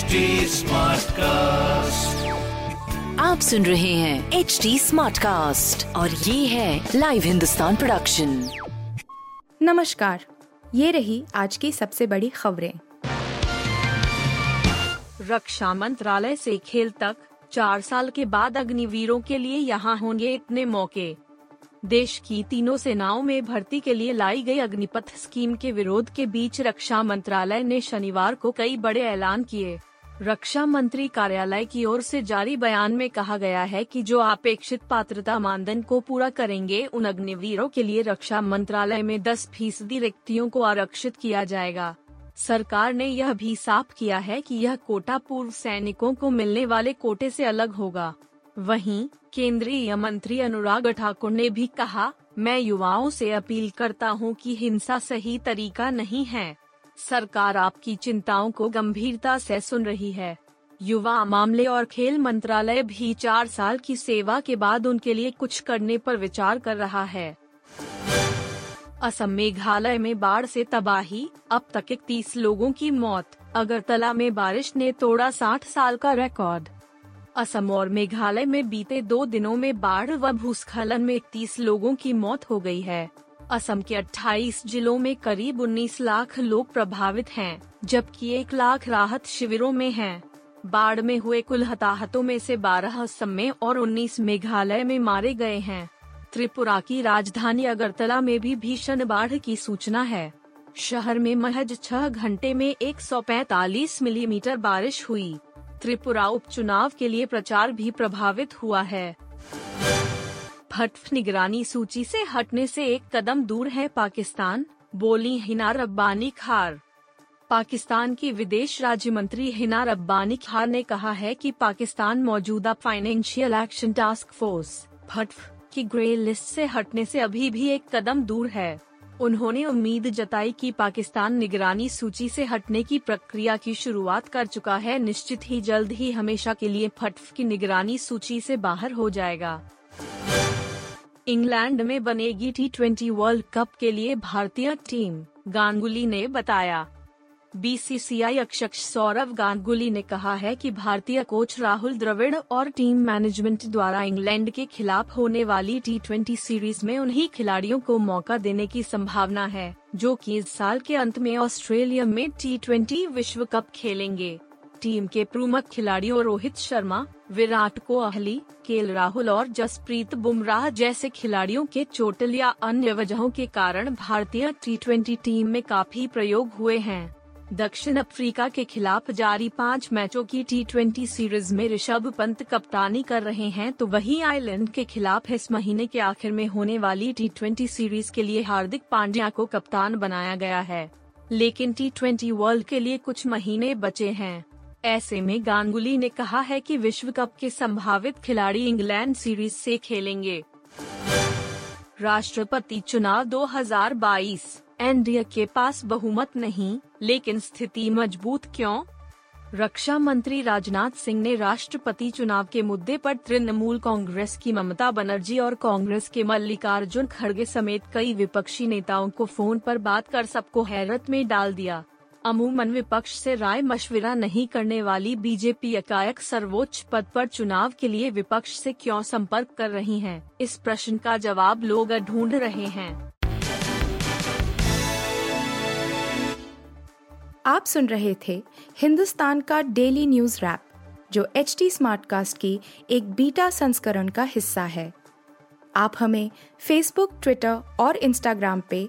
HD cast आप सुन रहे हैं एच डी स्मार्ट कास्ट और ये है लाइव हिंदुस्तान प्रोडक्शन नमस्कार ये रही आज की सबसे बड़ी खबरें। रक्षा मंत्रालय से खेल तक चार साल के बाद अग्निवीरों के लिए यहाँ होंगे इतने मौके। देश की तीनों सेनाओं में भर्ती के लिए लाई गई अग्निपथ स्कीम के विरोध के बीच रक्षा मंत्रालय ने शनिवार को कई बड़े ऐलान किए। रक्षा मंत्री कार्यालय की ओर से जारी बयान में कहा गया है कि जो अपेक्षित पात्रता मानदंड को पूरा करेंगे, उन अग्निवीरों के लिए रक्षा मंत्रालय में 10 फ़ीसदी रिक्तियों को आरक्षित किया जाएगा। सरकार ने यह भी साफ़ किया है कि यह कोटा पूर्व सैनिकों को मिलने वाले कोटे से अलग होगा। वहीं, केंद्रीय मंत्री अनुराग ठाकुर ने भी कहा, मैं युवाओं से अपील करता हूँ कि हिंसा सही तरीका नहीं है। सरकार आपकी चिंताओं को गंभीरता से सुन रही है। युवा मामले और खेल मंत्रालय भी चार साल की सेवा के बाद उनके लिए कुछ करने पर विचार कर रहा है। असम मेघालय में बाढ़ से तबाही, अब तक इकतीस लोगों की मौत, अगरतला में बारिश ने तोड़ा 60 साल का रिकॉर्ड। असम और मेघालय में बीते दो दिनों में बाढ़ व भूस्खलन में इकतीस लोगों की मौत हो गई है। असम के 28 जिलों में करीब 19 लाख लोग प्रभावित हैं, जबकि एक लाख राहत शिविरों में हैं। बाढ़ में हुए कुल हताहतों में से 12 असम में और 19 मेघालय में मारे गए हैं। त्रिपुरा की राजधानी अगरतला में भी भीषण बाढ़ की सूचना है। शहर में महज छह घंटे में 145 मिलीमीटर बारिश हुई। त्रिपुरा उपचुनाव के लिए प्रचार भी प्रभावित हुआ है। भट्ट निगरानी सूची से हटने से एक कदम दूर है पाकिस्तान, बोली हिना रब्बानी खार। पाकिस्तान की विदेश राज्य मंत्री हिना रब्बानी खार ने कहा है कि पाकिस्तान मौजूदा फाइनेंशियल एक्शन टास्क फोर्स भट्ट की ग्रे लिस्ट से हटने से अभी भी एक कदम दूर है। उन्होंने उम्मीद जताई कि पाकिस्तान निगरानी सूची से हटने की प्रक्रिया की शुरुआत कर चुका है। निश्चित ही जल्द ही हमेशा के लिए फटफ की निगरानी सूची से बाहर हो जाएगा। इंग्लैंड में बनेगी टी ट्वेंटी वर्ल्ड कप के लिए भारतीय टीम, गांगुली ने बताया। बीसीसीआई अध्यक्ष सौरव गांगुली ने कहा है कि भारतीय कोच राहुल द्रविड़ और टीम मैनेजमेंट द्वारा इंग्लैंड के खिलाफ होने वाली टी ट्वेंटी सीरीज़ में उन्हीं खिलाड़ियों को मौका देने की संभावना है, जो कि इस साल के अंत में ऑस्ट्रेलिया में टी ट्वेंटी विश्व कप खेलेंगे। टीम के प्रमुख खिलाड़ियों रोहित शर्मा, विराट कोहली के राहुल और जसप्रीत बुमराह जैसे खिलाड़ियों के चोटल या अन्य वजहों के कारण भारतीय टी टीम में काफ़ी प्रयोग हुए हैं। दक्षिण अफ्रीका के खिलाफ जारी पाँच मैचों की टी सीरीज़ में ऋषभ पंत कप्तानी कर रहे हैं तो वहीं आयरलैंड के खिलाफ इस महीने के आखिर में होने वाली टी सीरीज़ के लिए हार्दिक पांड्या को कप्तान बनाया गया है। लेकिन टी वर्ल्ड के लिए कुछ महीने बचे हैं। ऐसे में गांगुली ने कहा है कि विश्व कप के संभावित खिलाड़ी इंग्लैंड सीरीज़ से खेलेंगे। राष्ट्रपति चुनाव 2022 एनडीए के पास बहुमत नहीं, लेकिन स्थिति मज़बूत क्यों? रक्षा मंत्री राजनाथ सिंह ने राष्ट्रपति चुनाव के मुद्दे पर तृणमूल कांग्रेस की ममता बनर्जी और कांग्रेस के मल्लिकार्जुन खड़गे समेत कई विपक्षी नेताओं को फ़ोन पर बात कर सबको हैरत में डाल दिया। अमूमन विपक्ष से राय मशविरा नहीं करने वाली बीजेपी एकाएक सर्वोच्च पद पर चुनाव के लिए विपक्ष से क्यों संपर्क कर रही हैं? इस प्रश्न का जवाब लोग ढूंढ रहे हैं आप सुन रहे थे हिंदुस्तान का डेली न्यूज़ रैप, जो एच टी स्मार्टकास्ट की एक बीटा संस्करण का हिस्सा है आप हमें फेसबुक ट्विटर और इंस्टाग्राम पे